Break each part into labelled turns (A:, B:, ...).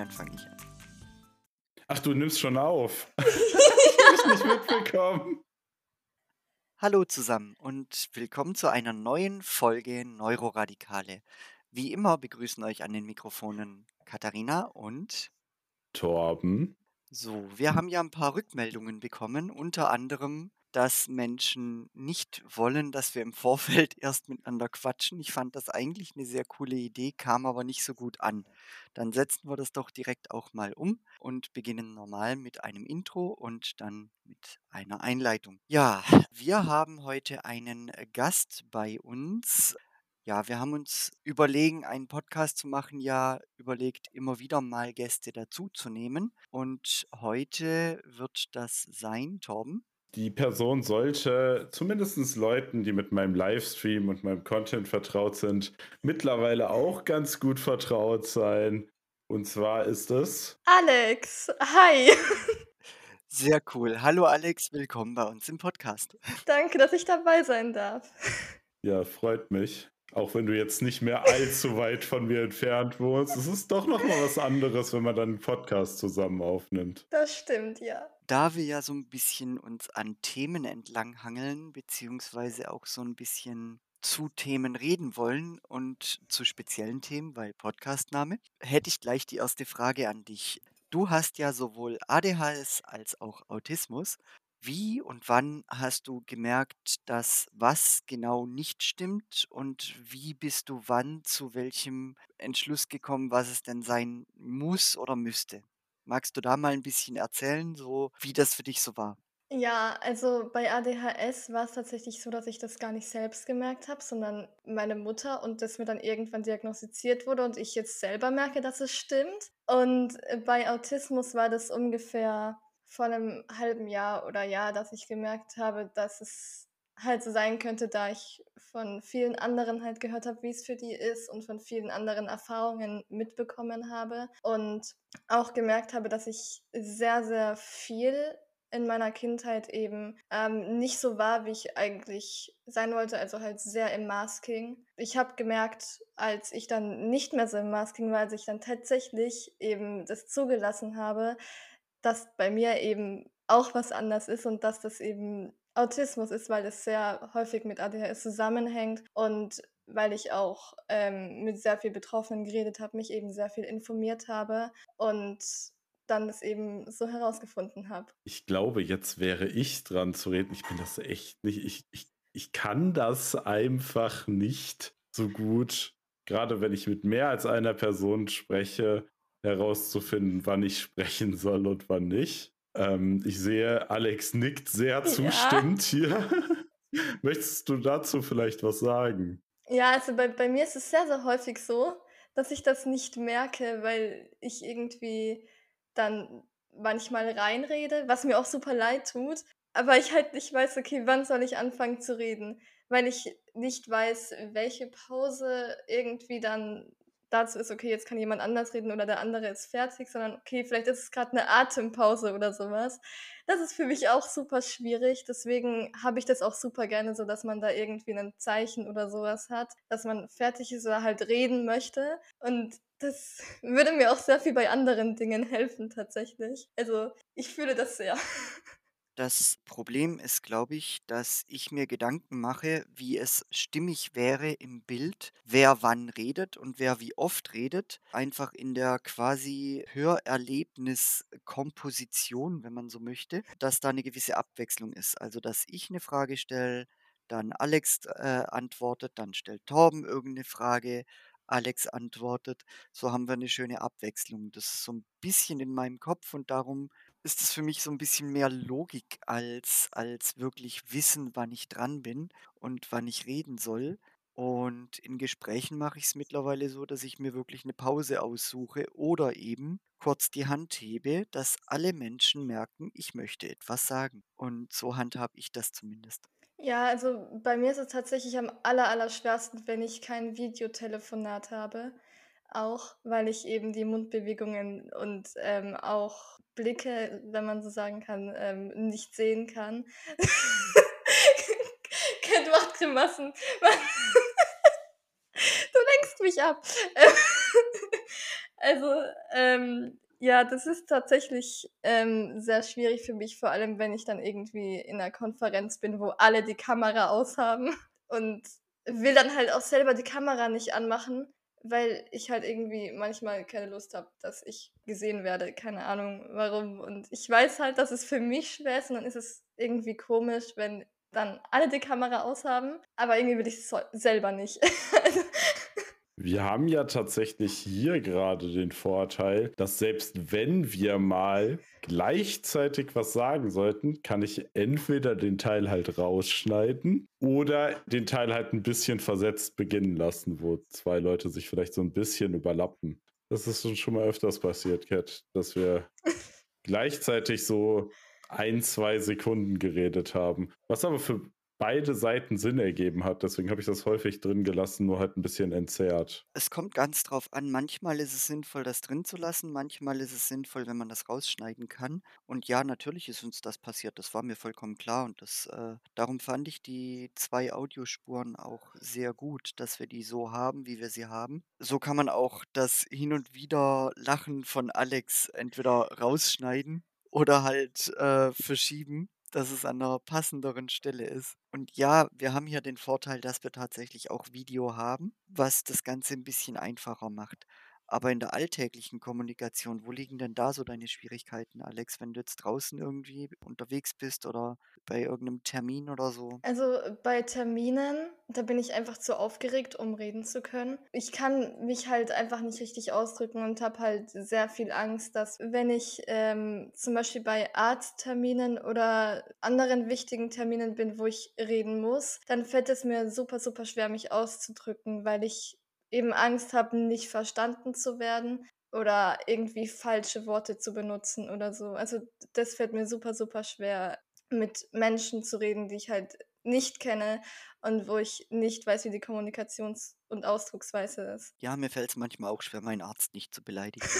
A: dann fange ich an.
B: Ach, du nimmst schon auf. das habe ich nicht mitbekommen.
A: Hallo zusammen und willkommen zu einer neuen Folge Neuroradikale. Wie immer begrüßen euch an den Mikrofonen Katharina und
B: Torben.
A: so. Wir haben ja ein paar Rückmeldungen bekommen, unter anderem dass Menschen nicht wollen, dass wir im Vorfeld erst miteinander quatschen. Ich fand das eigentlich eine sehr coole Idee, kam aber nicht so gut an. Dann setzen wir das doch direkt auch mal um und beginnen normal mit einem Intro und dann mit einer Einleitung. Ja, wir haben heute einen Gast bei uns. Ja, wir haben uns überlegen, einen Podcast zu machen, ja, überlegt, immer wieder mal Gäste dazuzunehmen. Und heute wird das sein, Torben.
B: Die Person sollte zumindest Leuten, die mit meinem Livestream und meinem Content vertraut sind, mittlerweile auch ganz gut vertraut sein. Und zwar ist es
C: Alex, hi.
A: Sehr cool. Hallo Alex, willkommen bei uns im Podcast.
C: Danke, dass ich dabei sein darf.
B: Ja, freut mich. Auch wenn du jetzt nicht mehr allzu weit von mir entfernt wohnst, es ist doch noch mal was anderes, wenn man dann einen Podcast zusammen aufnimmt.
C: Das stimmt, ja.
A: Da wir ja so ein bisschen uns an Themen entlanghangeln, beziehungsweise auch so ein bisschen zu Themen reden wollen und zu speziellen Themen, weil Podcastname, hätte ich gleich die erste Frage an dich. Du hast ja sowohl ADHS als auch Autismus. Wie und wann hast du gemerkt, dass was genau nicht stimmt und wie bist du wann zu welchem Entschluss gekommen, was es denn sein muss oder müsste? Magst du da mal ein bisschen erzählen, so wie das für dich so war?
C: Ja, also bei ADHS war es tatsächlich so, dass ich das gar nicht selbst gemerkt habe, sondern meine Mutter und das mir dann irgendwann diagnostiziert wurde und ich jetzt selber merke, dass es stimmt. Und äh, bei Autismus war das ungefähr vor einem halben Jahr oder Jahr, dass ich gemerkt habe, dass es halt so sein könnte, da ich von vielen anderen halt gehört habe, wie es für die ist und von vielen anderen Erfahrungen mitbekommen habe und auch gemerkt habe, dass ich sehr, sehr viel in meiner Kindheit eben ähm, nicht so war, wie ich eigentlich sein wollte, also halt sehr im Masking. Ich habe gemerkt, als ich dann nicht mehr so im Masking war, als ich dann tatsächlich eben das zugelassen habe, dass bei mir eben auch was anders ist und dass das eben Autismus ist, weil es sehr häufig mit ADHS zusammenhängt und weil ich auch ähm, mit sehr vielen Betroffenen geredet habe, mich eben sehr viel informiert habe und dann es eben so herausgefunden habe.
B: Ich glaube, jetzt wäre ich dran zu reden. Ich bin das echt nicht. Ich, ich, ich kann das einfach nicht so gut, gerade wenn ich mit mehr als einer Person spreche, herauszufinden, wann ich sprechen soll und wann nicht. Ähm, ich sehe, Alex nickt sehr zustimmend ja. hier. Möchtest du dazu vielleicht was sagen?
C: Ja, also bei, bei mir ist es sehr, sehr häufig so, dass ich das nicht merke, weil ich irgendwie dann manchmal reinrede, was mir auch super leid tut. Aber ich halt nicht weiß, okay, wann soll ich anfangen zu reden? Weil ich nicht weiß, welche Pause irgendwie dann dazu ist, okay, jetzt kann jemand anders reden oder der andere ist fertig, sondern okay, vielleicht ist es gerade eine Atempause oder sowas. Das ist für mich auch super schwierig. Deswegen habe ich das auch super gerne so, dass man da irgendwie ein Zeichen oder sowas hat, dass man fertig ist oder halt reden möchte. Und das würde mir auch sehr viel bei anderen Dingen helfen, tatsächlich. Also ich fühle das sehr.
A: Das Problem ist, glaube ich, dass ich mir Gedanken mache, wie es stimmig wäre im Bild, wer wann redet und wer wie oft redet. Einfach in der quasi Hörerlebniskomposition, wenn man so möchte, dass da eine gewisse Abwechslung ist. Also, dass ich eine Frage stelle, dann Alex äh, antwortet, dann stellt Torben irgendeine Frage, Alex antwortet. So haben wir eine schöne Abwechslung. Das ist so ein bisschen in meinem Kopf und darum ist es für mich so ein bisschen mehr Logik als als wirklich Wissen, wann ich dran bin und wann ich reden soll. Und in Gesprächen mache ich es mittlerweile so, dass ich mir wirklich eine Pause aussuche oder eben kurz die Hand hebe, dass alle Menschen merken, ich möchte etwas sagen. Und so handhabe ich das zumindest.
C: Ja, also bei mir ist es tatsächlich am aller, allerschwersten, wenn ich kein Videotelefonat habe. Auch weil ich eben die Mundbewegungen und ähm, auch Blicke, wenn man so sagen kann, ähm, nicht sehen kann. Kent macht Grimassen. du lenkst mich ab. Also, ähm, ja, das ist tatsächlich, ähm, sehr schwierig für mich, vor allem, wenn ich dann irgendwie in 'ner Konferenz bin, wo alle die Kamera aushaben und will dann halt auch selber die Kamera nicht anmachen, weil ich halt irgendwie manchmal keine Lust habe, dass ich gesehen werde, keine Ahnung warum. Und ich weiß halt, dass es für mich schwer ist und dann ist es irgendwie komisch, wenn dann alle die Kamera aushaben, aber irgendwie will ich's so selber nicht.
B: Wir haben ja tatsächlich hier gerade den Vorteil, dass selbst wenn wir mal gleichzeitig was sagen sollten, kann ich entweder den Teil halt rausschneiden oder den Teil halt ein bisschen versetzt beginnen lassen, wo zwei Leute sich vielleicht so ein bisschen überlappen. Das ist uns schon mal öfters passiert, Cat, dass wir gleichzeitig so ein, zwei Sekunden geredet haben. Was aber für beide Seiten Sinn ergeben hat. Deswegen habe ich das häufig drin gelassen, nur halt ein bisschen entzerrt.
A: Es kommt ganz drauf an. Manchmal ist es sinnvoll, das drin zu lassen. Manchmal ist es sinnvoll, wenn man das rausschneiden kann. Und ja, natürlich ist uns das passiert. Das war mir vollkommen klar. Und das, äh, darum fand ich die zwei Audiospuren auch sehr gut, dass wir die so haben, wie wir sie haben. So kann man auch das hin und wieder Lachen von Alex entweder rausschneiden oder halt äh, verschieben dass es an 'ner passenderen Stelle ist. Und ja, wir haben hier den Vorteil, dass wir tatsächlich auch Video haben, was das Ganze 'n bisschen einfacher macht. Aber in der alltäglichen Kommunikation, wo liegen denn da so deine Schwierigkeiten, Alex, wenn du jetzt draußen irgendwie unterwegs bist oder bei irgendeinem Termin oder so?
C: Also, bei Terminen, da bin ich einfach zu aufgeregt, um reden zu können. Ich kann mich halt einfach nicht richtig ausdrücken und habe halt sehr viel Angst, dass wenn ich ähm, zum Beispiel bei Arztterminen oder anderen wichtigen Terminen bin, wo ich reden muss, dann fällt es mir super, super schwer, mich auszudrücken, weil ich eben Angst habe, nicht verstanden zu werden oder irgendwie falsche Worte zu benutzen oder so. Also, das fällt mir super, super schwer, mit Menschen zu reden, die ich halt nicht kenne und wo ich nicht weiß, wie die Kommunikations und Ausdrucksweise ist.
A: Ja, mir fällt's manchmal auch schwer, meinen Arzt nicht zu beleidigen.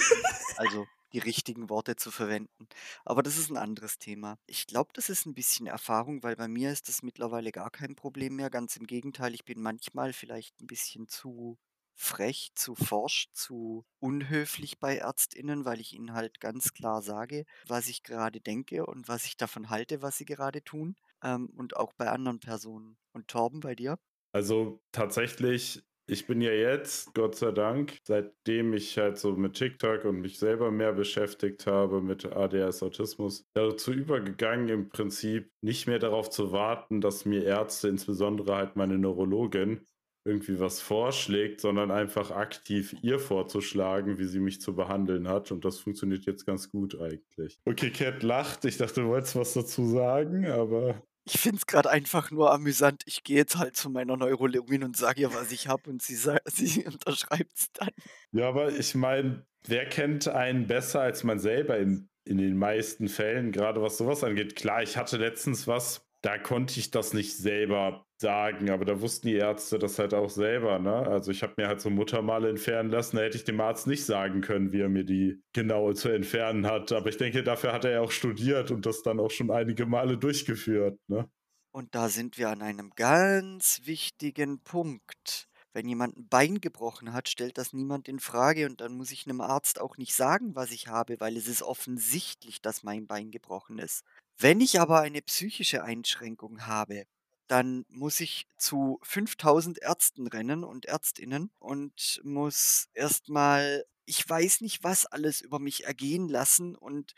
A: Also, die richtigen Worte zu verwenden. Aber das ist 'n anderes Thema. Ich glaube, das ist 'n bisschen Erfahrung, weil bei mir ist das mittlerweile gar kein Problem mehr. Ganz im Gegenteil, ich bin manchmal vielleicht 'n bisschen zu frech, zu forsch, zu unhöflich bei ÄrztInnen, weil ich ihnen halt ganz klar sage, was ich gerade denke und was ich davon halte, was sie gerade tun, ähm, und auch bei anderen Personen. Und Torben, bei dir?
B: Also, tatsächlich, ich bin ja jetzt, Gott sei Dank, seitdem ich halt so mit TikTok und mich selber mehr beschäftigt habe mit ADHS, Autismus, dazu übergegangen, im Prinzip nicht mehr darauf zu warten, dass mir Ärzte, insbesondere halt meine Neurologin, irgendwie was vorschlägt, sondern einfach aktiv ihr vorzuschlagen, wie sie mich zu behandeln hat. Und das funktioniert jetzt ganz gut eigentlich. Okay, Cat lacht. Ich dachte, du wolltest was dazu sagen, aber.
A: Ich finde es gerade einfach nur amüsant. Ich gehe jetzt halt zu meiner Neurologin und sage ihr, was ich habe und sie sie unterschreibt's dann.
B: Ja, aber ich meine, wer kennt einen besser als man selber in in den meisten Fällen, gerade was sowas angeht? Klar, ich hatte letztens was, da konnte ich das nicht selber sagen, aber da wussten die Ärzte das halt auch selber, ne? Also ich habe mir halt so Muttermale entfernen lassen, da hätte ich dem Arzt nicht sagen können, wie er mir die genau zu entfernen hat. Aber ich denke, dafür hat er ja auch studiert und das dann auch schon einige Male durchgeführt, ne?
A: Und da sind wir an einem ganz wichtigen Punkt. Wenn jemand ein Bein gebrochen hat, stellt das niemand in Frage und dann muss ich einem Arzt auch nicht sagen, was ich habe, weil es ist offensichtlich, dass mein Bein gebrochen ist. Wenn ich aber eine psychische Einschränkung habe, dann muss ich zu 5.000 Ärzten rennen und Ärztinnen und muss erstmal, ich weiß nicht was alles über mich ergehen lassen und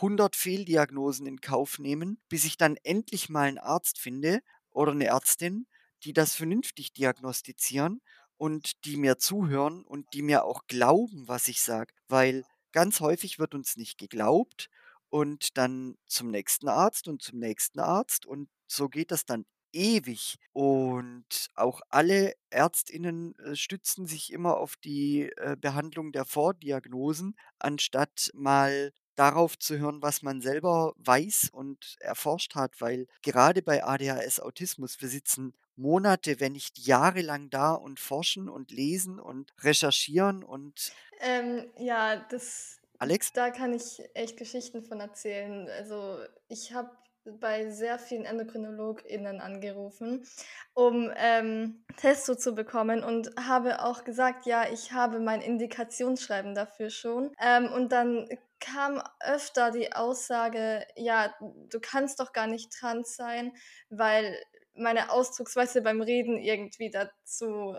A: 100 Fehldiagnosen in Kauf nehmen, bis ich dann endlich mal einen Arzt finde oder eine Ärztin, die das vernünftig diagnostizieren und die mir zuhören und die mir auch glauben, was ich sage. Weil ganz häufig wird uns nicht geglaubt und dann zum nächsten Arzt und zum nächsten Arzt und so geht das dann ewig. Und auch alle Ärztinnen äh, stützen sich immer auf die äh, Behandlung der Vordiagnosen, anstatt mal darauf zu hören, was man selber weiß und erforscht hat, weil gerade bei ADHS Autismus, wir sitzen Monate, wenn nicht jahrelang da und forschen und lesen und recherchieren und
C: Ähm, ja, das
A: Alex?
C: da kann ich echt Geschichten von erzählen. Also, ich habe bei sehr vielen EndokrinologInnen angerufen, um ähm, Testo zu bekommen und habe auch gesagt, ja, ich habe mein Indikationsschreiben dafür schon. Ähm, und dann kam öfter die Aussage, ja, du kannst doch gar nicht trans sein, weil meine Ausdrucksweise beim Reden irgendwie dazu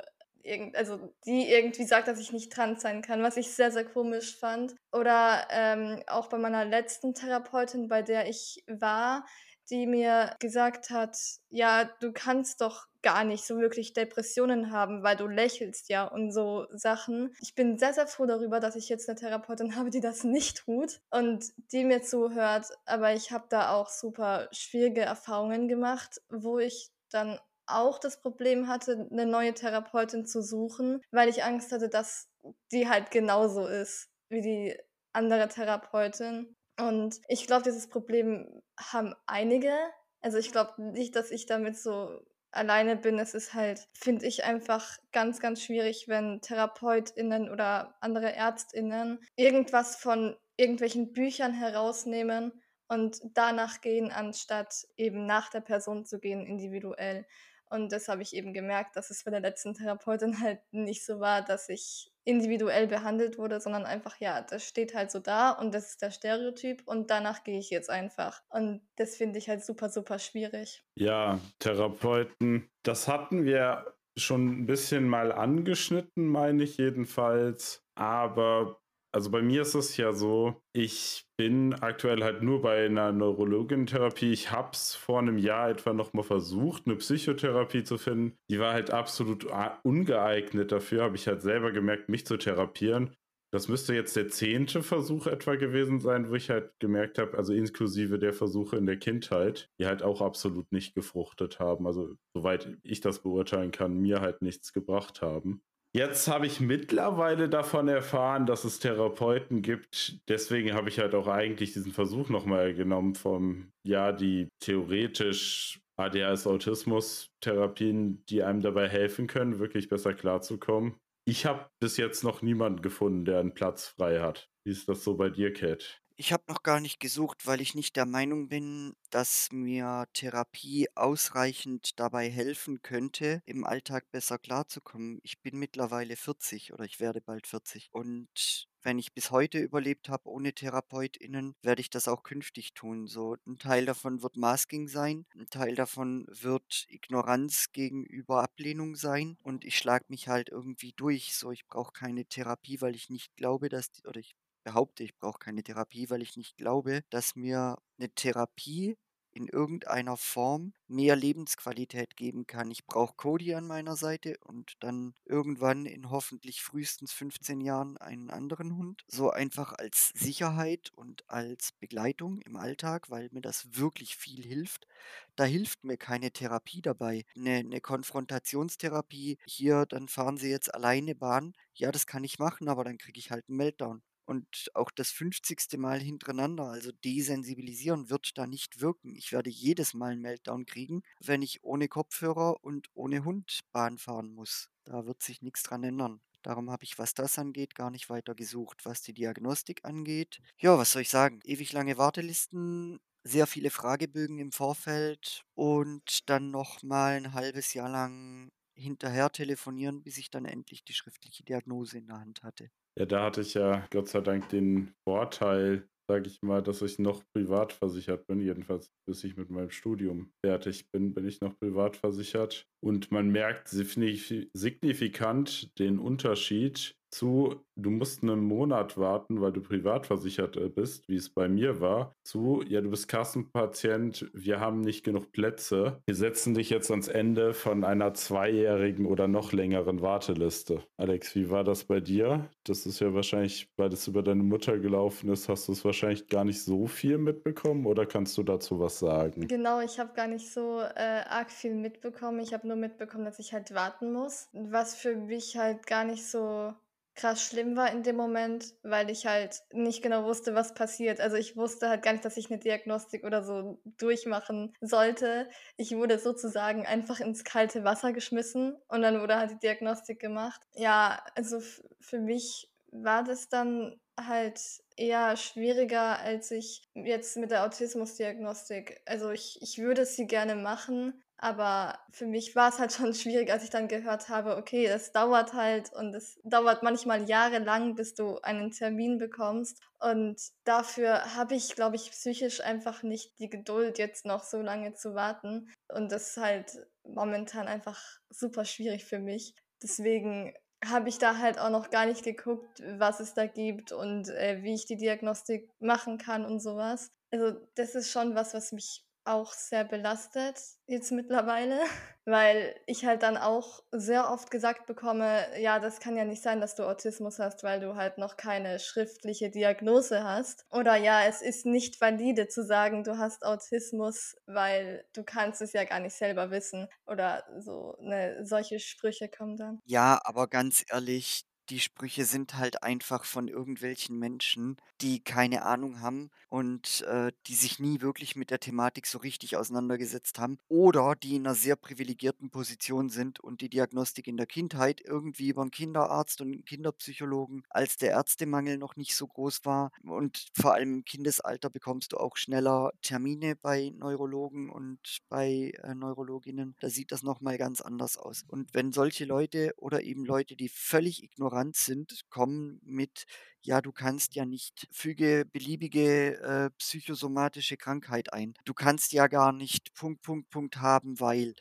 C: also die irgendwie sagt, dass ich nicht trans sein kann, was ich sehr, sehr komisch fand. Oder ähm, auch bei meiner letzten Therapeutin, bei der ich war, die mir gesagt hat, ja, du kannst doch gar nicht so wirklich Depressionen haben, weil du lächelst ja und so Sachen. Ich bin sehr, sehr froh darüber, dass ich jetzt eine Therapeutin habe, die das nicht tut und die mir zuhört. Aber ich habe da auch super schwierige Erfahrungen gemacht, wo ich dann auch das Problem hatte, eine neue Therapeutin zu suchen, weil ich Angst hatte, dass die halt genauso ist wie die andere Therapeutin. Und ich glaube, dieses Problem haben einige. Also ich glaube nicht, dass ich damit so alleine bin. Es ist halt, finde ich, einfach ganz, ganz schwierig, wenn TherapeutInnen oder andere ÄrztInnen irgendwas von irgendwelchen Büchern herausnehmen und danach gehen, anstatt eben nach der Person zu gehen, individuell. Und das habe ich eben gemerkt, dass es bei der letzten Therapeutin halt nicht so war, dass ich individuell behandelt wurde, sondern einfach, ja, das steht halt so da und das ist der Stereotyp und danach gehe ich jetzt einfach. Und das finde ich halt super, super schwierig.
B: Ja, Therapeuten, das hatten wir schon ein bisschen mal angeschnitten, meine ich jedenfalls. Aber also bei mir ist es ja so, ich bin aktuell halt nur bei einer Neurologin-Therapie. Ich habe es vor einem Jahr etwa nochmal versucht, eine Psychotherapie zu finden. Die war halt absolut ungeeignet dafür, habe ich halt selber gemerkt, mich zu therapieren. Das müsste jetzt der zehnte Versuch etwa gewesen sein, wo ich halt gemerkt habe, also inklusive der Versuche in der Kindheit, die halt auch absolut nicht gefruchtet haben. Also soweit ich das beurteilen kann, mir halt nichts gebracht haben. Jetzt habe ich mittlerweile davon erfahren, dass es Therapeuten gibt. Deswegen habe ich halt auch eigentlich diesen Versuch nochmal genommen vom, ja, die theoretisch ADHS-Autismus-Therapien, die einem dabei helfen können, wirklich besser klarzukommen. Ich habe bis jetzt noch niemanden gefunden, der einen Platz frei hat. Wie ist das so bei dir, Kat?
A: Ich habe noch gar nicht gesucht, weil ich nicht der Meinung bin, dass mir Therapie ausreichend dabei helfen könnte, im Alltag besser klarzukommen. Ich bin mittlerweile 40 oder ich werde bald 40 und wenn ich bis heute überlebt habe ohne TherapeutInnen, werde ich das auch künftig tun. So ein Teil davon wird Masking sein, ein Teil davon wird Ignoranz gegenüber Ablehnung sein und ich schlage mich halt irgendwie durch. So, ich brauche keine Therapie, weil ich nicht glaube, dass die, oder ich behaupte, ich brauche keine Therapie, weil ich nicht glaube, dass mir eine Therapie in irgendeiner Form mehr Lebensqualität geben kann. Ich brauche Cody an meiner Seite und dann irgendwann in hoffentlich frühestens 15 Jahren einen anderen Hund. So einfach als Sicherheit und als Begleitung im Alltag, weil mir das wirklich viel hilft. Da hilft mir keine Therapie dabei. Eine, eine Konfrontationstherapie, hier, dann fahren Sie jetzt alleine Bahn. Ja, das kann ich machen, aber dann kriege ich halt einen Meltdown. Und auch das 50. Mal hintereinander, also desensibilisieren, wird da nicht wirken. Ich werde jedes Mal einen Meltdown kriegen, wenn ich ohne Kopfhörer und ohne Hund Bahn fahren muss. Da wird sich nichts dran ändern. Darum habe ich, was das angeht, gar nicht weiter gesucht. Was die Diagnostik angeht, ja, was soll ich sagen? Ewig lange Wartelisten, sehr viele Fragebögen im Vorfeld und dann noch mal ein halbes Jahr lang hinterher telefonieren, bis ich dann endlich die schriftliche Diagnose in der Hand hatte.
B: Ja, da hatte ich ja Gott sei Dank den Vorteil, sage ich mal, dass ich noch privat versichert bin. Jedenfalls bis ich mit meinem Studium fertig bin, bin ich noch privat versichert. Und man merkt signifikant den Unterschied zu, du musst einen Monat warten, weil du privat versichert äh, bist, wie es bei mir war, zu, ja, du bist Kassenpatient, wir haben nicht genug Plätze. Wir setzen dich jetzt ans Ende von einer zweijährigen oder noch längeren Warteliste. Alex, wie war das bei dir? Das ist ja wahrscheinlich, weil das über deine Mutter gelaufen ist, hast du es wahrscheinlich gar nicht so viel mitbekommen oder kannst du dazu was sagen?
C: Genau, ich habe gar nicht so äh, arg viel mitbekommen. Ich habe nur mitbekommen, dass ich halt warten muss, was für mich halt gar nicht so krass schlimm war in dem Moment, weil ich halt nicht genau wusste, was passiert. Also ich wusste halt gar nicht, dass ich eine Diagnostik oder so durchmachen sollte. Ich wurde sozusagen einfach ins kalte Wasser geschmissen und dann wurde halt die Diagnostik gemacht. Ja, also für mich war das dann halt eher schwieriger, als ich jetzt mit der Autismusdiagnostik also, ich ich würde sie gerne machen, aber für mich war's halt schon schwierig, als ich dann gehört habe: „Okay, es dauert halt und es dauert manchmal jahrelang, bis du einen Termin bekommst.“ Und dafür habe ich, glaube ich, psychisch einfach nicht die Geduld, jetzt noch so lange zu warten. Und das ist halt momentan einfach super schwierig für mich. Deswegen habe ich da halt auch noch gar nicht geguckt, was es da gibt und, äh, wie ich die Diagnostik machen kann und so was. Also, das ist schon was, was mich auch sehr belastet jetzt mittlerweile, weil ich halt dann auch sehr oft gesagt bekomme: „Ja, das kann ja nicht sein, dass du Autismus hast, weil du halt noch keine schriftliche Diagnose hast.“ Oder: „Ja, es ist nicht valide zu sagen, du hast Autismus, weil du kannst es ja gar nicht selber wissen.“ Oder so, ne, solche Sprüche kommen dann.
A: Ja, aber ganz ehrlich, die Sprüche sind halt einfach von irgendwelchen Menschen, die keine Ahnung haben und, äh, die sich nie wirklich mit der Thematik so richtig auseinandergesetzt haben oder die in 'ner sehr privilegierten Position sind und die Diagnostik in der Kindheit irgendwie über 'n Kinderarzt und 'n Kinderpsychologen als der Ärztemangel noch nicht so groß war und vor allem im Kindesalter bekommst du auch schneller Termine bei Neurologen und bei, äh, Neurologinnen. Da sieht das noch mal ganz anders aus. Und wenn solche Leute oder eben Leute, die völlig ignorant sind, kommen mit: „Ja, du kannst ja nicht füge beliebige, äh, psychosomatische Krankheit ein. Du kannst ja gar nicht Punkt, Punkt, Punkt haben, weil.“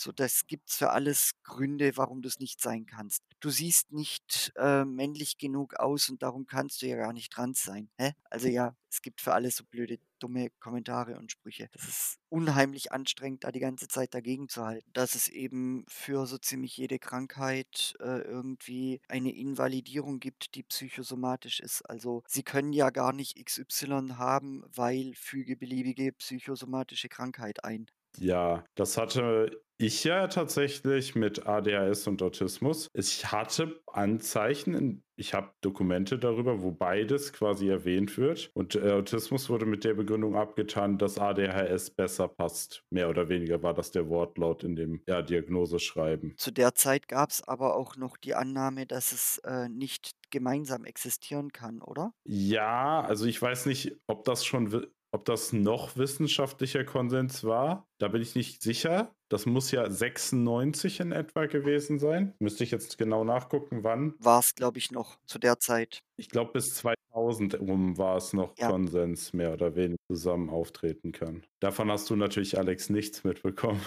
A: So, das gibt's für alles Gründe, warum du's nicht sein kannst. Du siehst nicht, äh, männlich genug aus und darum kannst du ja gar nicht trans sein. Hä? Also ja, es gibt für alles so blöde, dumme Kommentare und Sprüche. Das ist unheimlich anstrengend, da die ganze Zeit dagegenzuhalten, dass es eben für so ziemlich jede Krankheit, äh, irgendwie eine Invalidierung gibt, die psychosomatisch ist. Also, sie können ja gar nicht XY haben, weil füge beliebige psychosomatische Krankheit ein.
B: Ja, das hatte ich ja tatsächlich mit ADHS und Autismus. Ich hatte Anzeichen ich habe Dokumente darüber, wo beides quasi erwähnt wird. Und, äh, Autismus wurde mit der Begründung abgetan, dass ADHS besser passt. Mehr oder weniger war das der Wortlaut in dem, ja, Diagnoseschreiben.
A: Zu der Zeit gab's aber auch noch die Annahme, dass es, äh, nicht gemeinsam existieren kann, oder?
B: Ja, also ich weiß nicht, ob das schon ob das noch wissenschaftlicher Konsens war. Da bin ich nicht sicher. Das muss ja 96 in etwa gewesen sein. Müsste ich jetzt genau nachgucken, wann.
A: War's, glaube ich, noch zu der Zeit.
B: Ich glaube, bis 2000 rum war es noch
A: Ja.
B: Konsens, mehr oder weniger zusammen auftreten kann. Davon hast du natürlich, Alex, nichts mitbekommen.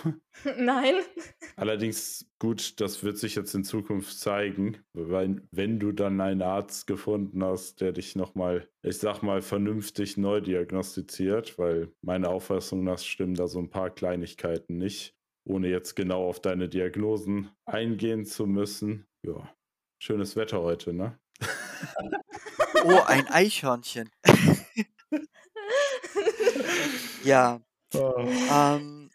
C: Nein.
B: Allerdings gut, das wird sich jetzt in Zukunft zeigen, weil wenn du dann einen Arzt gefunden hast, der dich noch mal, ich sage mal, vernünftig neu diagnostiziert, weil meiner Auffassung nach stimmen da so 'n paar Kleinigkeiten nicht, ohne jetzt genau auf deine Diagnosen eingehen zu müssen. Ja, schönes Wetter heute, ne?
A: Oh, ein Eichhörnchen. Ja.
B: Oh.
A: Ähm,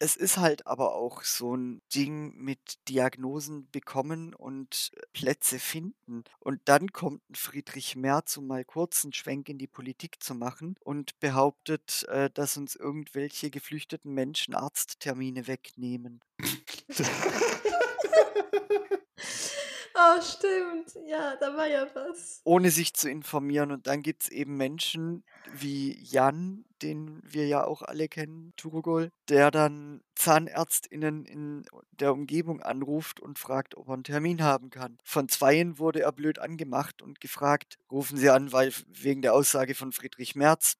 A: es ist halt aber auch so 'n Ding mit Diagnosen bekommen und Plätze finden. Und dann kommt Friedrich Merz, um mal kurz 'n Schwenk in die Politik zu machen und behauptet, äh, dass uns irgendwelche geflüchteten Menschen Arzttermine wegnehmen.
C: Oh, stimmt. Ja, da war ja was.
A: Ohne sich zu informieren. Und dann gibt's eben Menschen wie Jan, den wir ja auch alle kennen, Turgol, der dann ZahnärztInnen in der Umgebung anruft und fragt, ob er 'n Termin haben kann. Von Zweien wurde er blöd angemacht und gefragt: „Rufen Sie an, weil wegen der Aussage von Friedrich Merz.“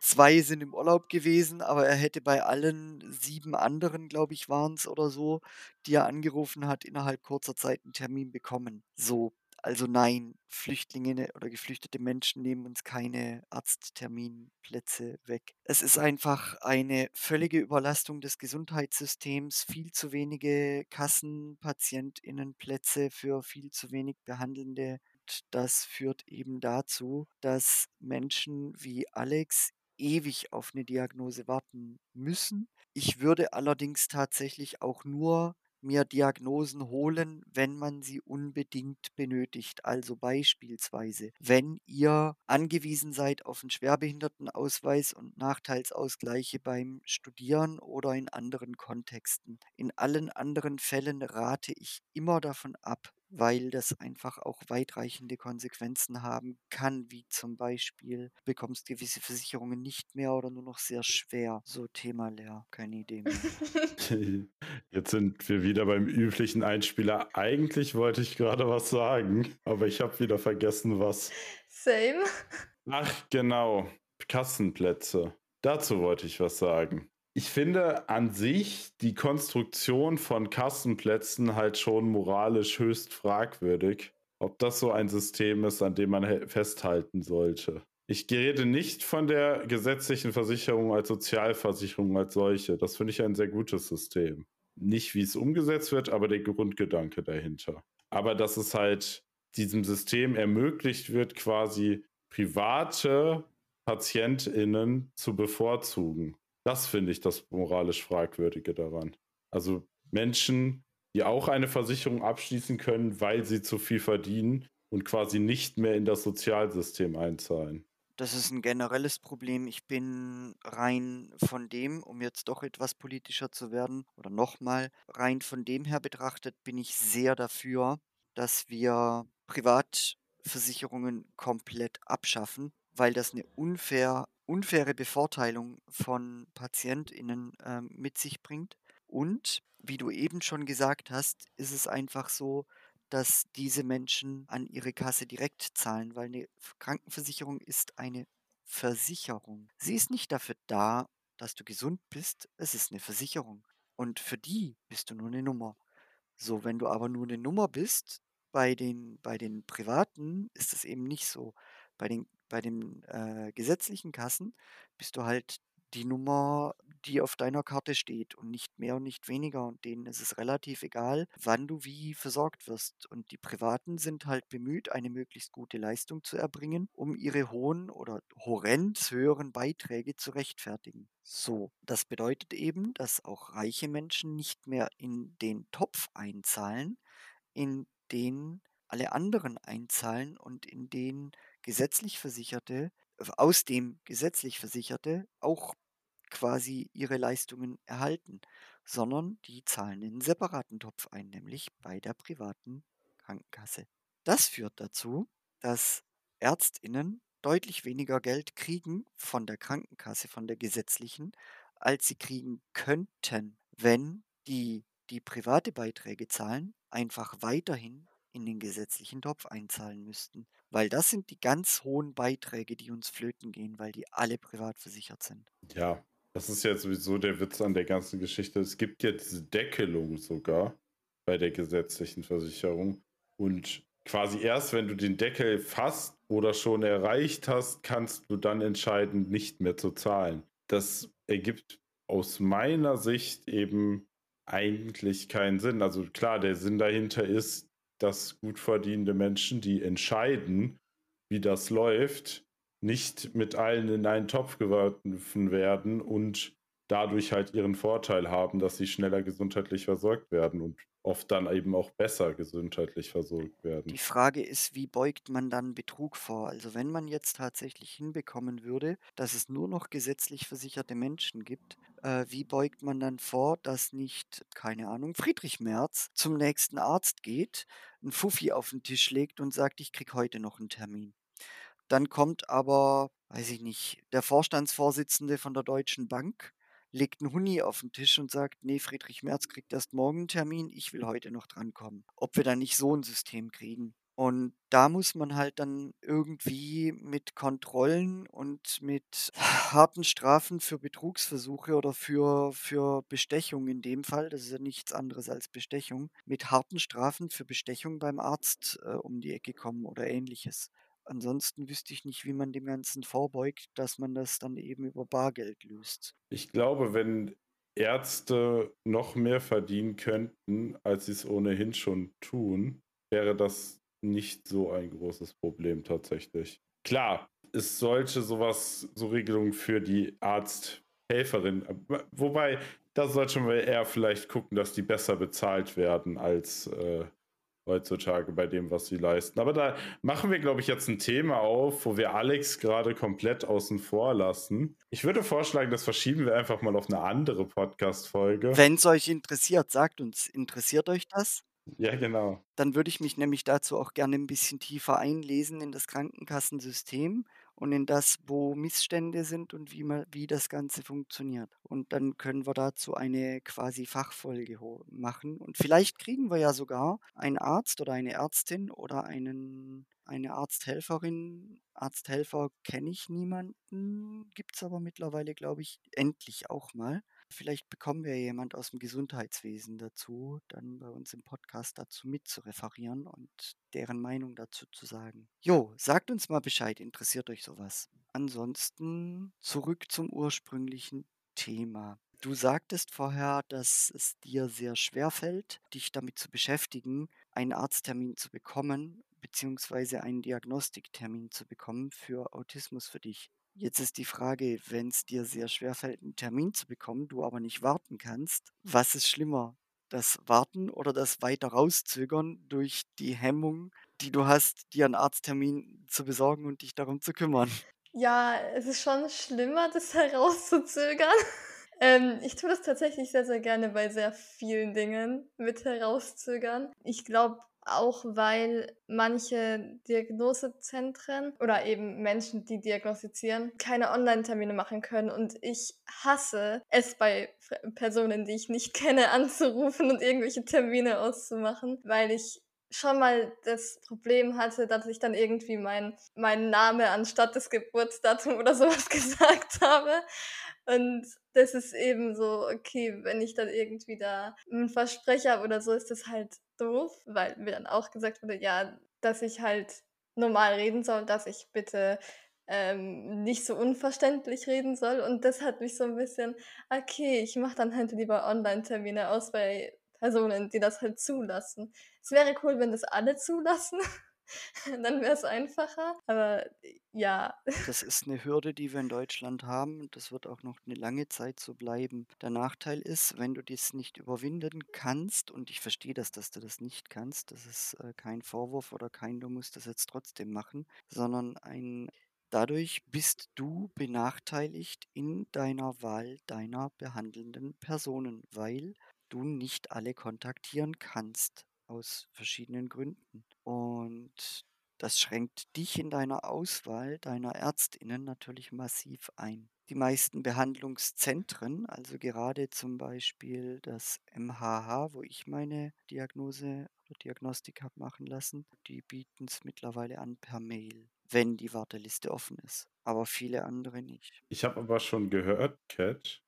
A: 2 sind im Urlaub gewesen, aber er hätte bei allen 7 anderen, glaube ich, waren's oder so, die er angerufen hat, innerhalb kurzer Zeit 'n Termin bekommen. So, also nein, Flüchtlinge, ne, oder geflüchtete Menschen nehmen uns keine Arztterminplätze weg. Es ist einfach eine völlige Überlastung des Gesundheitssystems, viel zu wenige Kassenpatientinnenplätze für viel zu wenig Behandelnde. Und das führt eben dazu, dass Menschen wie Alex ewig auf 'ne Diagnose warten müssen. Ich würde allerdings tatsächlich auch nur mir Diagnosen holen, wenn man sie unbedingt benötigt. Also beispielsweise, wenn ihr angewiesen seid auf 'n Schwerbehindertenausweis und Nachteilsausgleiche beim Studieren oder in anderen Kontexten. In allen anderen Fällen rate ich immer davon ab, weil das einfach auch weitreichende Konsequenzen haben kann, wie zum Beispiel, du bekommst gewisse Versicherungen nicht mehr oder nur noch sehr schwer. So Thema leer, keine Idee mehr.
B: Jetzt sind wir wieder beim üblichen Einspieler. Eigentlich wollte ich gerade was sagen, aber ich habe wieder vergessen, was.
C: Same.
B: Ach, genau. Kassenplätze. Dazu wollte ich was sagen. Ich finde an sich die Konstruktion von Kassenplätzen halt schon moralisch höchst fragwürdig, ob das so ein System ist, an dem man festhalten sollte. Ich rede nicht von der gesetzlichen Versicherung als Sozialversicherung als solche. Das finde ich ein sehr gutes System. Nicht, wie es umgesetzt wird, aber der Grundgedanke dahinter. Aber dass es halt diesem System ermöglicht wird, quasi private PatientInnen zu bevorzugen. Das finde ich das moralisch Fragwürdige daran. Also Menschen, die auch eine Versicherung abschließen können, weil sie zu viel verdienen und quasi nicht mehr in das Sozialsystem einzahlen.
A: Das ist ein generelles Problem. Ich bin rein von dem, um jetzt doch etwas politischer zu werden, oder nochmal, rein von dem her betrachtet, bin ich sehr dafür, dass wir Privatversicherungen komplett abschaffen, weil das eine unfair, unfaire Bevorteilung von PatientInnen ähm, mit sich bringt. Und wie du eben schon gesagt hast, ist es einfach so, dass diese Menschen an ihre Kasse direkt zahlen, weil eine Krankenversicherung ist eine Versicherung. Sie ist nicht dafür da, dass du gesund bist, es ist eine Versicherung. Und für die bist du nur eine Nummer. So, wenn du aber nur eine Nummer bist, bei den, bei den Privaten ist es eben nicht so. Bei den, bei den äh, gesetzlichen Kassen bist du halt die Nummer, die auf deiner Karte steht und nicht mehr und nicht weniger. Und denen ist es relativ egal, wann du wie versorgt wirst. Und die Privaten sind halt bemüht, eine möglichst gute Leistung zu erbringen, um ihre hohen oder horrend höheren Beiträge zu rechtfertigen. So, das bedeutet eben, dass auch reiche Menschen nicht mehr in den Topf einzahlen, in den alle anderen einzahlen und in den gesetzlich Versicherte aus dem gesetzlich Versicherte auch quasi ihre Leistungen erhalten, sondern die zahlen in einen separaten Topf ein, nämlich bei der privaten Krankenkasse. Das führt dazu, dass Ärztinnen deutlich weniger Geld kriegen von der Krankenkasse, von der gesetzlichen, als sie kriegen könnten, wenn die, die private Beiträge zahlen, einfach weiterhin in den gesetzlichen Topf einzahlen müssten. Weil das sind die ganz hohen Beiträge, die uns flöten gehen, weil die alle privat versichert sind.
B: Ja, das ist ja sowieso der Witz an der ganzen Geschichte. Es gibt ja diese Deckelung sogar bei der gesetzlichen Versicherung. Und quasi erst, wenn du den Deckel fast oder schon erreicht hast, kannst du dann entscheiden, nicht mehr zu zahlen. Das ergibt aus meiner Sicht eben eigentlich keinen Sinn. Also klar, der Sinn dahinter ist, dass gut verdienende Menschen, die entscheiden, wie das läuft, nicht mit allen in einen Topf geworfen werden und dadurch halt ihren Vorteil haben, dass sie schneller gesundheitlich versorgt werden und oft dann eben auch besser gesundheitlich versorgt werden.
A: Die Frage ist, wie beugt man dann Betrug vor? Also wenn man jetzt tatsächlich hinbekommen würde, dass es nur noch gesetzlich versicherte Menschen gibt, äh, wie beugt man dann vor, dass nicht, keine Ahnung, Friedrich Merz zum nächsten Arzt geht, einen Fuffi auf den Tisch legt und sagt, ich krieg heute noch einen Termin. Dann kommt aber, weiß ich nicht, der Vorstandsvorsitzende von der Deutschen Bank legt einen Huni auf den Tisch und sagt, nee, Friedrich Merz kriegt erst morgen einen Termin, ich will heute noch drankommen. Ob wir da nicht so ein System kriegen. Und da muss man halt dann irgendwie mit Kontrollen und mit harten Strafen für Betrugsversuche oder für, für Bestechung in dem Fall, das ist ja nichts anderes als Bestechung, mit harten Strafen für Bestechung beim Arzt äh, um die Ecke kommen oder ähnliches. Ansonsten wüsste ich nicht, wie man dem Ganzen vorbeugt, dass man das dann eben über Bargeld löst.
B: Ich glaube, wenn Ärzte noch mehr verdienen könnten, als sie es ohnehin schon tun, wäre das nicht so ein großes Problem tatsächlich. Klar, es sollte sowas, so Regelungen für die Arzthelferin, wobei da sollte man eher vielleicht gucken, dass die besser bezahlt werden als äh, heutzutage bei dem, was sie leisten. Aber da machen wir, glaube ich, jetzt ein Thema auf, wo wir Alex gerade komplett außen vor lassen. Ich würde vorschlagen, das verschieben wir einfach mal auf eine andere Podcast-Folge.
A: Wenn es euch interessiert, sagt uns, interessiert euch das?
B: Ja, genau.
A: Dann würde ich mich nämlich dazu auch gerne ein bisschen tiefer einlesen in das Krankenkassensystem und in das, wo Missstände sind und wie man wie das Ganze funktioniert. Und dann können wir dazu eine quasi Fachfolge machen. Und vielleicht kriegen wir ja sogar einen Arzt oder eine Ärztin oder einen eine Arzthelferin. Arzthelfer kenne ich niemanden, gibt's aber mittlerweile, glaube ich, endlich auch mal. Vielleicht bekommen wir jemand aus dem Gesundheitswesen dazu, dann bei uns im Podcast dazu mitzureferieren und deren Meinung dazu zu sagen. Jo, sagt uns mal Bescheid, interessiert euch sowas? Ansonsten zurück zum ursprünglichen Thema. Du sagtest vorher, dass es dir sehr schwer fällt, dich damit zu beschäftigen, einen Arzttermin zu bekommen, beziehungsweise einen Diagnostiktermin zu bekommen für Autismus für dich. Jetzt ist die Frage, wenn es dir sehr schwer fällt, einen Termin zu bekommen, du aber nicht warten kannst, was ist schlimmer? Das Warten oder das weiter rauszögern durch die Hemmung, die du hast, dir einen Arzttermin zu besorgen und dich darum zu kümmern?
C: Ja, es ist schon schlimmer, das herauszuzögern. Ähm, ich tue das tatsächlich sehr, sehr gerne bei sehr vielen Dingen mit herauszögern. Ich glaube auch, weil manche Diagnosezentren oder eben Menschen, die diagnostizieren, keine Online-Termine machen können. Und ich hasse es bei Personen, die ich nicht kenne, anzurufen und irgendwelche Termine auszumachen, weil ich schon mal das Problem hatte, dass ich dann irgendwie mein, meinen Name anstatt des Geburtsdatum oder sowas gesagt habe. Und das ist eben so, okay, wenn ich dann irgendwie da einen Versprecher habe oder so, ist das halt doof, weil mir dann auch gesagt wurde, ja, dass ich halt normal reden soll, dass ich bitte ähm, nicht so unverständlich reden soll. Und das hat mich so ein bisschen, okay, ich mache dann halt lieber Online-Termine aus bei Personen, die das halt zulassen. Es wäre cool, wenn das alle zulassen. Dann wäre es einfacher. Aber ja,
A: Das ist eine Hürde, die wir in Deutschland haben und das wird auch noch eine lange Zeit so bleiben. Der Nachteil ist, wenn du das nicht überwinden kannst und ich verstehe das, dass du das nicht kannst, das ist, äh, kein Vorwurf oder kein „Du musst das jetzt trotzdem machen“, sondern ein dadurch bist du benachteiligt in deiner Wahl deiner behandelnden Personen, weil du nicht alle kontaktieren kannst aus verschiedenen Gründen. Und das schränkt dich in deiner Auswahl deiner Ärztinnen natürlich massiv ein. Die meisten Behandlungszentren, also gerade zum Beispiel das MHH, wo ich meine Diagnose oder Diagnostik habe machen lassen, die bieten es mittlerweile an per Mail, wenn die Warteliste offen ist. Aber viele andere nicht.
B: Ich habe aber schon gehört, Cat,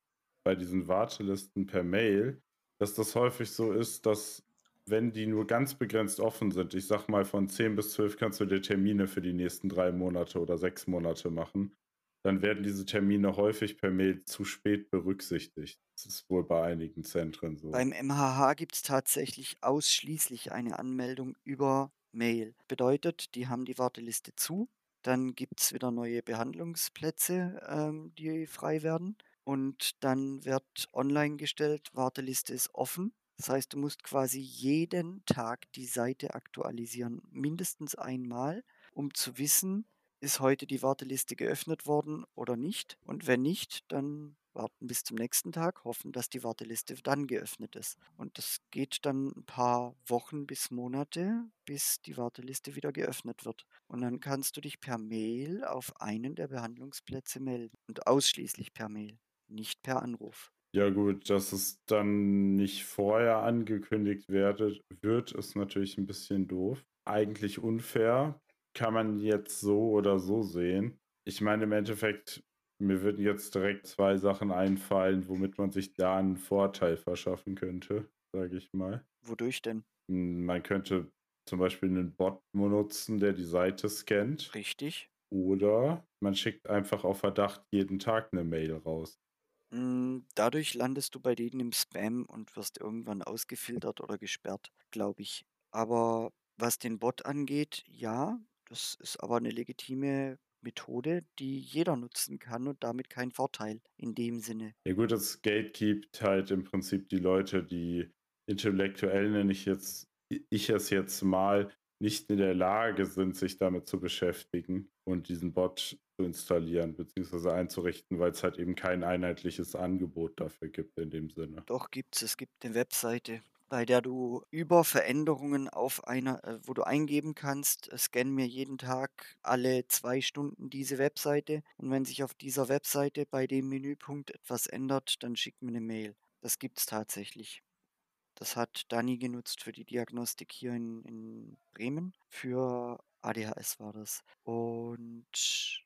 B: bei diesen Wartelisten per Mail, dass das häufig so ist, dass wenn die nur ganz begrenzt offen sind, ich sag mal von 10 bis 12 kannst du dir Termine für die nächsten drei Monate oder sechs Monate machen, dann werden diese Termine häufig per Mail zu spät berücksichtigt. Das ist wohl bei einigen Zentren so.
A: Beim MHH gibt es tatsächlich ausschließlich eine Anmeldung über Mail. Bedeutet, die haben die Warteliste zu, dann gibt es wieder neue Behandlungsplätze, ähm, die frei werden und dann wird online gestellt, Warteliste ist offen. Das heißt, du musst quasi jeden Tag die Seite aktualisieren, mindestens einmal, um zu wissen, ist heute die Warteliste geöffnet worden oder nicht. Und wenn nicht, dann warten bis zum nächsten Tag, hoffen, dass die Warteliste dann geöffnet ist. Und das geht dann ein paar Wochen bis Monate, bis die Warteliste wieder geöffnet wird. Und dann kannst du dich per Mail auf einen der Behandlungsplätze melden. Und ausschließlich per Mail, nicht per Anruf.
B: Ja gut, dass es dann nicht vorher angekündigt werde, wird, ist natürlich ein bisschen doof. Eigentlich unfair, kann man jetzt so oder so sehen. Ich meine, im Endeffekt, mir würden jetzt direkt zwei Sachen einfallen, womit man sich da einen Vorteil verschaffen könnte, sage ich mal.
A: Wodurch denn?
B: Hm, Man könnte zum Beispiel einen Bot nutzen, der die Seite scannt.
A: Richtig?
B: Oder man schickt einfach auf Verdacht jeden Tag eine Mail raus.
A: Mm, Dadurch landest du bei denen im Spam und wirst irgendwann ausgefiltert oder gesperrt, glaube ich. Aber was den Bot angeht, ja, das ist aber eine legitime Methode, die jeder nutzen kann und damit kein Vorteil in dem Sinne.
B: Ja gut, das gatekeept halt im Prinzip die Leute, die intellektuell nenne ich jetzt, ich es jetzt mal, nicht in der Lage sind, sich damit zu beschäftigen und diesen Bot zu installieren bzw. einzurichten, weil es halt eben kein einheitliches Angebot dafür gibt in dem Sinne.
A: Doch gibt's, es gibt eine Webseite. bei der du über Veränderungen auf einer äh, wo du eingeben kannst, äh, scanne mir jeden Tag alle 2 Stunden diese Webseite und wenn sich auf dieser Webseite bei dem Menüpunkt etwas ändert, dann schick mir 'ne Mail. Das gibt's tatsächlich. Das hat Dani genutzt für die Diagnostik hier in in Bremen. Für ADHS war das. Und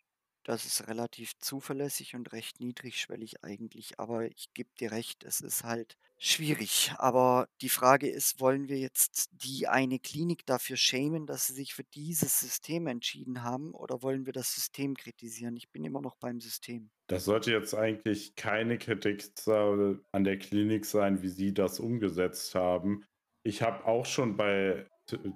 A: das ist relativ zuverlässig und recht niedrigschwellig eigentlich, aber ich gebe dir recht, es ist halt schwierig. Aber die Frage ist, wollen wir jetzt die eine Klinik dafür schämen, dass sie sich für dieses System entschieden haben oder wollen wir das System kritisieren? Ich bin immer noch beim System.
B: Das sollte jetzt eigentlich keine Kritik an der Klinik sein, wie sie das umgesetzt haben. Ich habe auch schon bei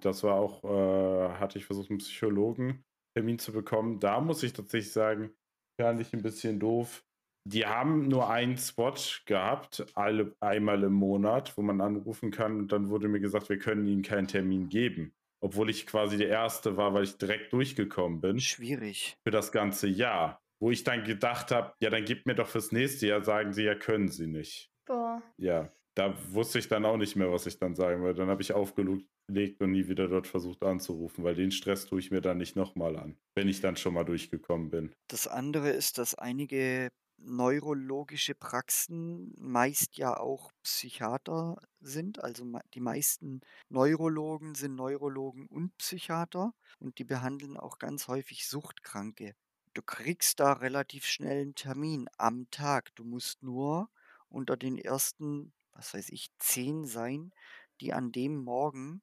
B: das war auch äh, hatte ich versucht, 'n Psychologentermin zu bekommen. Da muss ich tatsächlich sagen, fand ich 'n bisschen doof. Die haben nur einen Spot gehabt, alle einmal im Monat, wo man anrufen kann und dann wurde mir gesagt, wir können Ihnen keinen Termin geben, obwohl ich quasi der Erste war, weil ich direkt durchgekommen bin
A: Schwierig.
B: für das ganze Jahr. Wo ich dann gedacht habe: „Ja, dann gebt mir doch fürs nächste Jahr“ sagen sie: „Ja, können sie nicht.“
C: Boah.
B: Ja, da wusste ich dann auch nicht mehr, was ich dann sagen wollte. Dann habe ich aufgelegt und nie wieder dort versucht anzurufen, weil den Stress tue ich mir dann nicht noch mal an, wenn ich dann schon mal durchgekommen bin.
A: Das andere ist, dass einige neurologische Praxen meist ja auch Psychiater sind. Also die meisten Neurologen sind Neurologen und Psychiater und die behandeln auch ganz häufig Suchtkranke. Du kriegst da relativ schnell 'n Termin am Tag. Du musst nur unter den ersten, was weiß ich, 10 sein, die an dem Morgen,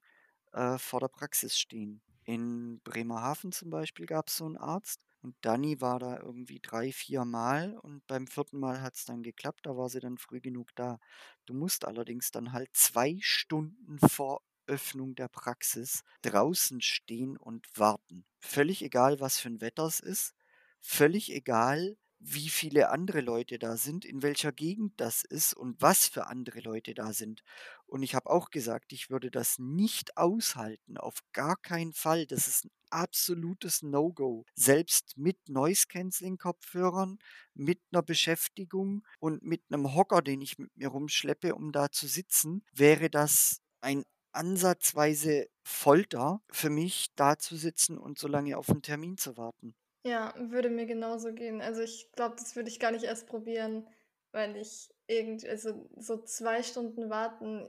A: äh, vor der Praxis stehen. In Bremerhaven zum Beispiel gab's so 'n Arzt und Dani war da irgendwie 3, 4 Mal und beim 4. Mal hat's dann geklappt, da war sie dann früh genug da. Du musst allerdings dann halt 2 Stunden vor Öffnung der Praxis draußen stehen und warten. Völlig egal, was für 'n Wetter es ist, völlig egal, wie viele andere Leute da sind, in welcher Gegend das ist und was für andere Leute da sind. Und ich habe auch gesagt, ich würde das nicht aushalten, auf gar keinen Fall. Das ist 'n absolutes No-Go. Selbst mit Noise-Cancelling-Kopfhörern, mit 'ner Beschäftigung und mit 'nem Hocker, den ich mit mir rumschleppe, um da zu sitzen, wäre das ein ansatzweise Folter für mich, da zu sitzen und so lange auf 'n Termin zu warten.
C: Ja, würde mir genauso gehen. Also, ich glaube, das würde ich gar nicht erst probieren, weil ich irgend also, so 2 Stunden warten,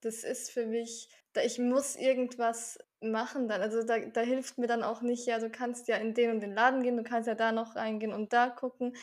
C: das ist für mich da ich muss irgendwas machen dann. Also, da da hilft mir dann auch nicht: „Ja, du kannst ja in den und den Laden gehen, du kannst ja da noch reingehen und da gucken.“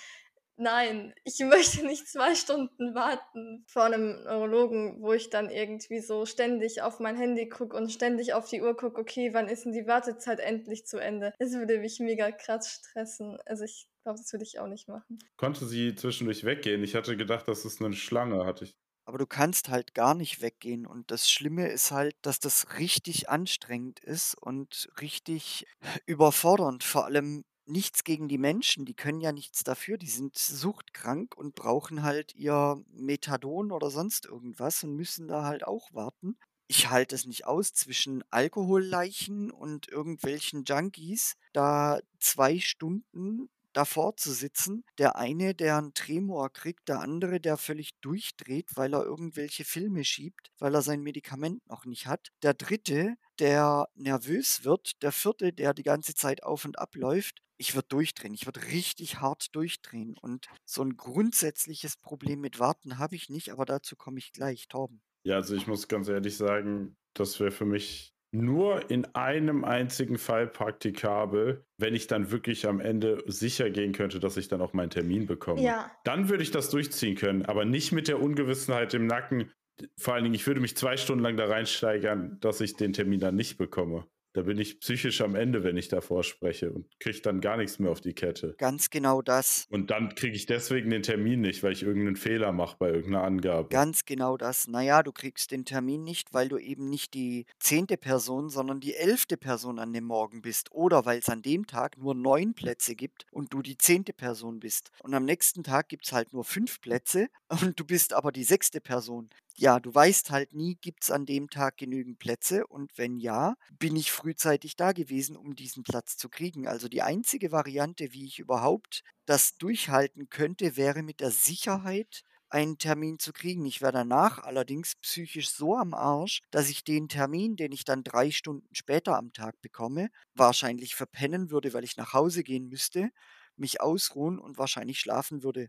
C: Nein, ich möchte nicht 2 Stunden warten vor 'nem Neurologen, wo ich dann irgendwie so ständig auf mein Handy gucke und ständig auf die Uhr gucke: „Okay, wann ist 'n die Wartezeit endlich zu Ende?“ Das würde mich mega krass stressen. Also, ich glaube, das würde ich auch nicht machen.
B: Konnte sie zwischendurch weggehen? Ich hatte gedacht, das ist 'ne Schlange, hatte ich
A: Aber du kannst halt gar nicht weggehen und das Schlimme ist halt, dass das richtig anstrengend ist und richtig überfordernd. Vor allem nichts gegen die Menschen, die können ja nichts dafür. Die sind suchtkrank und brauchen halt ihr Methadon oder sonst irgendwas und müssen da halt auch warten. Ich halte es nicht aus, zwischen Alkoholleichen und irgendwelchen Junkies da 2 Stunden davor zu sitzen. Der eine, der 'n Tremor kriegt, der andere, der völlig durchdreht, weil er irgendwelche Filme schiebt, weil er sein Medikament noch nicht hat. Der Dritte, der nervös wird. Der Vierte, der die ganze Zeit auf und ab läuft. Ich würde durchdrehen. Ich würde richtig hart durchdrehen und so 'n grundsätzliches Problem mit Warten habe ich nicht, aber dazu komme ich gleich. Torben?
B: Ja, also, ich muss ganz ehrlich sagen, das wäre für mich nur in einem einzigen Fall praktikabel, wenn ich dann wirklich am Ende sicher gehen könnte, dass ich dann auch meinen Termin bekomme.
C: Ja.
B: Dann würde ich das durchziehen können, aber nicht mit der Ungewissenheit im Nacken. Vor allen Dingen, ich würde mich 2 Stunden lang da reinsteigern, dass ich den Termin dann nicht bekomme. Da bin ich psychisch am Ende, wenn ich davor spreche und kriege dann gar nix mehr auf die Kette.
A: Ganz genau das.
B: Und dann kriege ich deswegen den Termin nicht, weil ich irgend 'nen Fehler mache bei irgend 'ner Angabe.
A: Ganz genau das. Na ja, du kriegst den Termin nicht, weil du eben nicht die 10. Person, sondern die 11. Person an dem Morgen bist oder weil's an dem Tag nur 9 Plätze gibt und du die 10. Person bist. Und am nächsten Tag gibt's halt nur 5 Plätze und du bist aber die 6. Person. Ja, du weißt halt nie, gibt's an dem Tag genügend Plätze und wenn ja, bin ich frühzeitig da gewesen, um diesen Platz zu kriegen. Also, die einzige Variante, wie ich überhaupt das durchhalten könnte, wäre mit der Sicherheit einen Termin zu kriegen. Ich wäre danach allerdings psychisch so am Arsch, dass ich den Termin, den ich dann 3 Stunden später am Tag bekomme, wahrscheinlich verpennen würde, weil ich nach Hause gehen müsste, mich ausruhen und wahrscheinlich schlafen würde.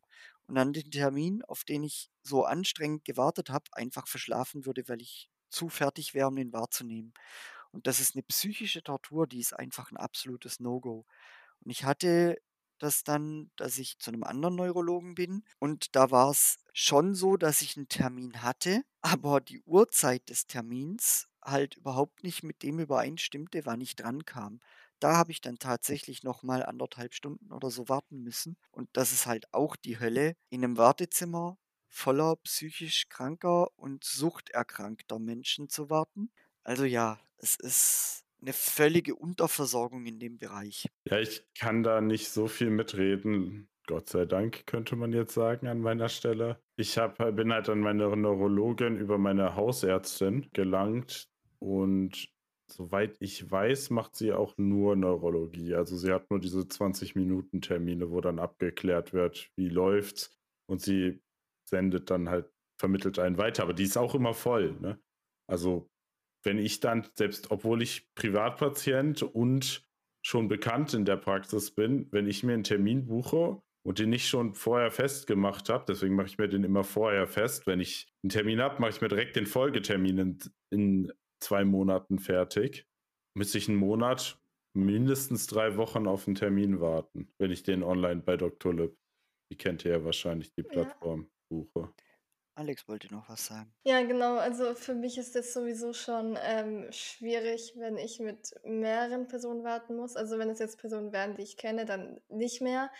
A: Und dann den Termin, auf den ich so anstrengend gewartet habe, einfach verschlafen würde, weil ich zu fertig wäre, um den wahrzunehmen. Und das ist eine psychische Tortur, die ist einfach ein absolutes No-Go. Und ich hatte das dann, dass ich zu einem anderen Neurologen bin und da war es schon so, dass ich einen Termin hatte, aber die Uhrzeit des Termins halt überhaupt nicht mit dem übereinstimmte, wann ich drankam. Da habe ich dann tatsächlich noch mal 1,5 Stunden oder so warten müssen und das ist halt auch die Hölle, in einem Wartezimmer voller psychisch kranker und suchterkrankter Menschen zu warten. Also ja, es ist eine völlige Unterversorgung in dem Bereich.
B: Ja, ich kann da nicht so viel mitreden. Gott sei Dank, könnte man jetzt sagen an meiner Stelle. Ich hab, bin halt an meine Neurologin über meine Hausärztin gelangt und soweit ich weiß, macht sie auch nur Neurologie. Also sie hat nur diese 20-Minuten-Termine, wo dann abgeklärt wird, wie läuft's und sie sendet dann halt, vermittelt einen weiter. Aber die ist auch immer voll. Ne? Also wenn ich dann, selbst obwohl ich Privatpatient und schon bekannt in der Praxis bin, wenn ich mir einen Termin buche und den nicht schon vorher festgemacht habe, deswegen mache ich mir den immer vorher fest, wenn ich einen Termin habe, mache ich mir direkt den Folgetermin in, in zwei Monaten fertig, müsste ich einen Monat, mindestens drei Wochen auf einen Termin warten, wenn ich den online bei Dr. Lip, die kennt ihr ja wahrscheinlich, die Plattform, ja. buche.
A: Alex wollte noch was sagen.
C: Ja, genau. Also für mich ist das sowieso schon ähm, schwierig, wenn ich mit mehreren Personen warten muss. Also wenn es jetzt Personen wären, die ich kenne, dann nicht mehr.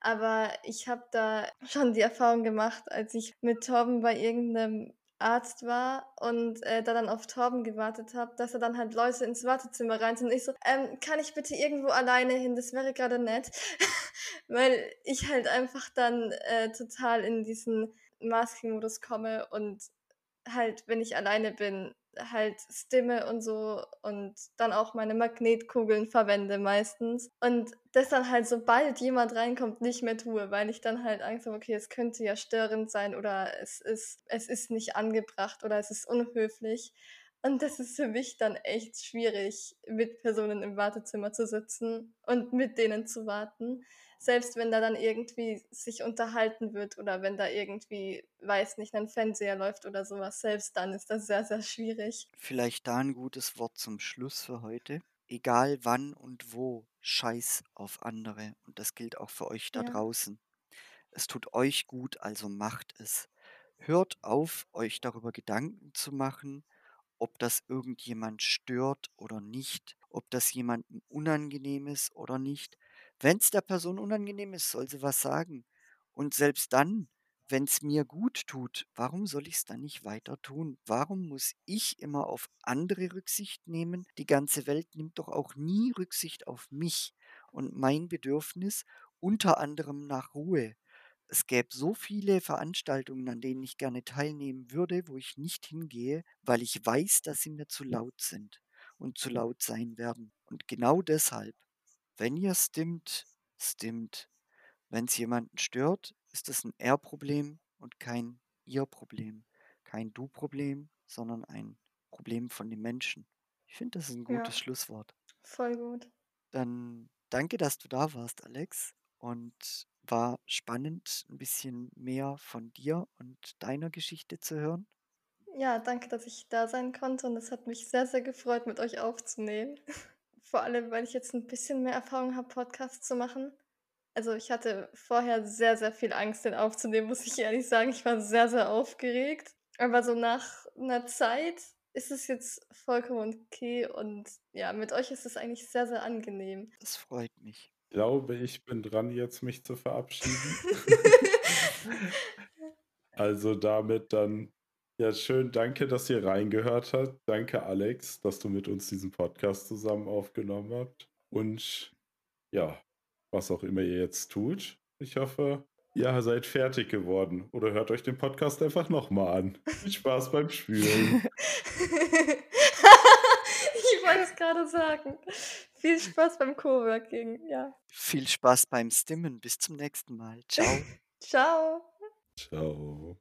C: Aber ich habe da schon die Erfahrung gemacht, als ich mit Torben bei irgendeinem Arzt war und äh, da dann auf Torben gewartet habe, dass er dann halt Leute ins Wartezimmer rein und ich so, ähm, kann ich bitte irgendwo alleine hin? Das wäre gerade nett. Weil ich halt einfach dann äh, total in diesen Masking-Modus komme und halt, wenn ich alleine bin, halt stimme und so und dann auch meine Magnetkugeln verwende meistens. Und das dann halt, sobald jemand reinkommt, nicht mehr tue, weil ich dann halt Angst habe, okay, es könnte ja störend sein oder es ist, es ist nicht angebracht oder es ist unhöflich. Und das ist für mich dann echt schwierig, mit Personen im Wartezimmer zu sitzen und mit denen zu warten selbst wenn da dann irgendwie sich unterhalten wird oder wenn da irgendwie, weiß nicht, ein Fernseher läuft oder sowas, selbst dann ist das sehr, sehr schwierig.
A: Vielleicht da ein gutes Wort zum Schluss für heute. Egal wann und wo, scheiß auf andere. Und das gilt auch für euch da ja. draußen. Es tut euch gut, also macht es. Hört auf, euch darüber Gedanken zu machen, ob das irgendjemand stört oder nicht, ob das jemandem unangenehm ist oder nicht. Wenn es der Person unangenehm ist, soll sie was sagen. Und selbst dann, wenn es mir gut tut, warum soll ich es dann nicht weiter tun? Warum muss ich immer auf andere Rücksicht nehmen? Die ganze Welt nimmt doch auch nie Rücksicht auf mich und mein Bedürfnis, unter anderem nach Ruhe. Es gäbe so viele Veranstaltungen, an denen ich gerne teilnehmen würde, wo ich nicht hingehe, weil ich weiß, dass sie mir zu laut sind und zu laut sein werden. Und genau deshalb wenn ihr stimmt, stimmt. Wenn es jemanden stört, ist es ein Er-Problem und kein Ihr-Problem. Kein Du-Problem, sondern ein Problem von den Menschen. Ich finde, das ist ein gutes ja, Schlusswort.
C: Voll gut.
A: Dann danke, dass du da warst, Alex. Und war spannend, ein bisschen mehr von dir und deiner Geschichte zu hören.
C: Ja, danke, dass ich da sein konnte und es hat mich sehr, sehr gefreut, mit euch aufzunehmen. Vor allem, weil ich jetzt ein bisschen mehr Erfahrung habe, Podcasts zu machen. Also, ich hatte vorher sehr, sehr viel Angst, den aufzunehmen, muss ich ehrlich sagen. Ich war sehr, sehr aufgeregt. Aber so nach einer Zeit ist es jetzt vollkommen okay und ja, mit euch ist es eigentlich sehr, sehr angenehm.
A: Das freut mich.
B: Ich glaube, ich bin dran, jetzt mich zu verabschieden. also damit dann ja, schön. Danke, dass ihr reingehört habt. Danke, Alex, dass du mit uns diesen Podcast zusammen aufgenommen habt. Und ja, was auch immer ihr jetzt tut, ich hoffe, ihr seid fertig geworden. Oder hört euch den Podcast einfach nochmal an. Viel Spaß beim Spülen.
C: ich wollte es gerade sagen. Viel Spaß beim Coworking, ja.
A: Viel Spaß beim Stimmen. Bis zum nächsten Mal. Ciao.
C: Ciao.
B: Ciao.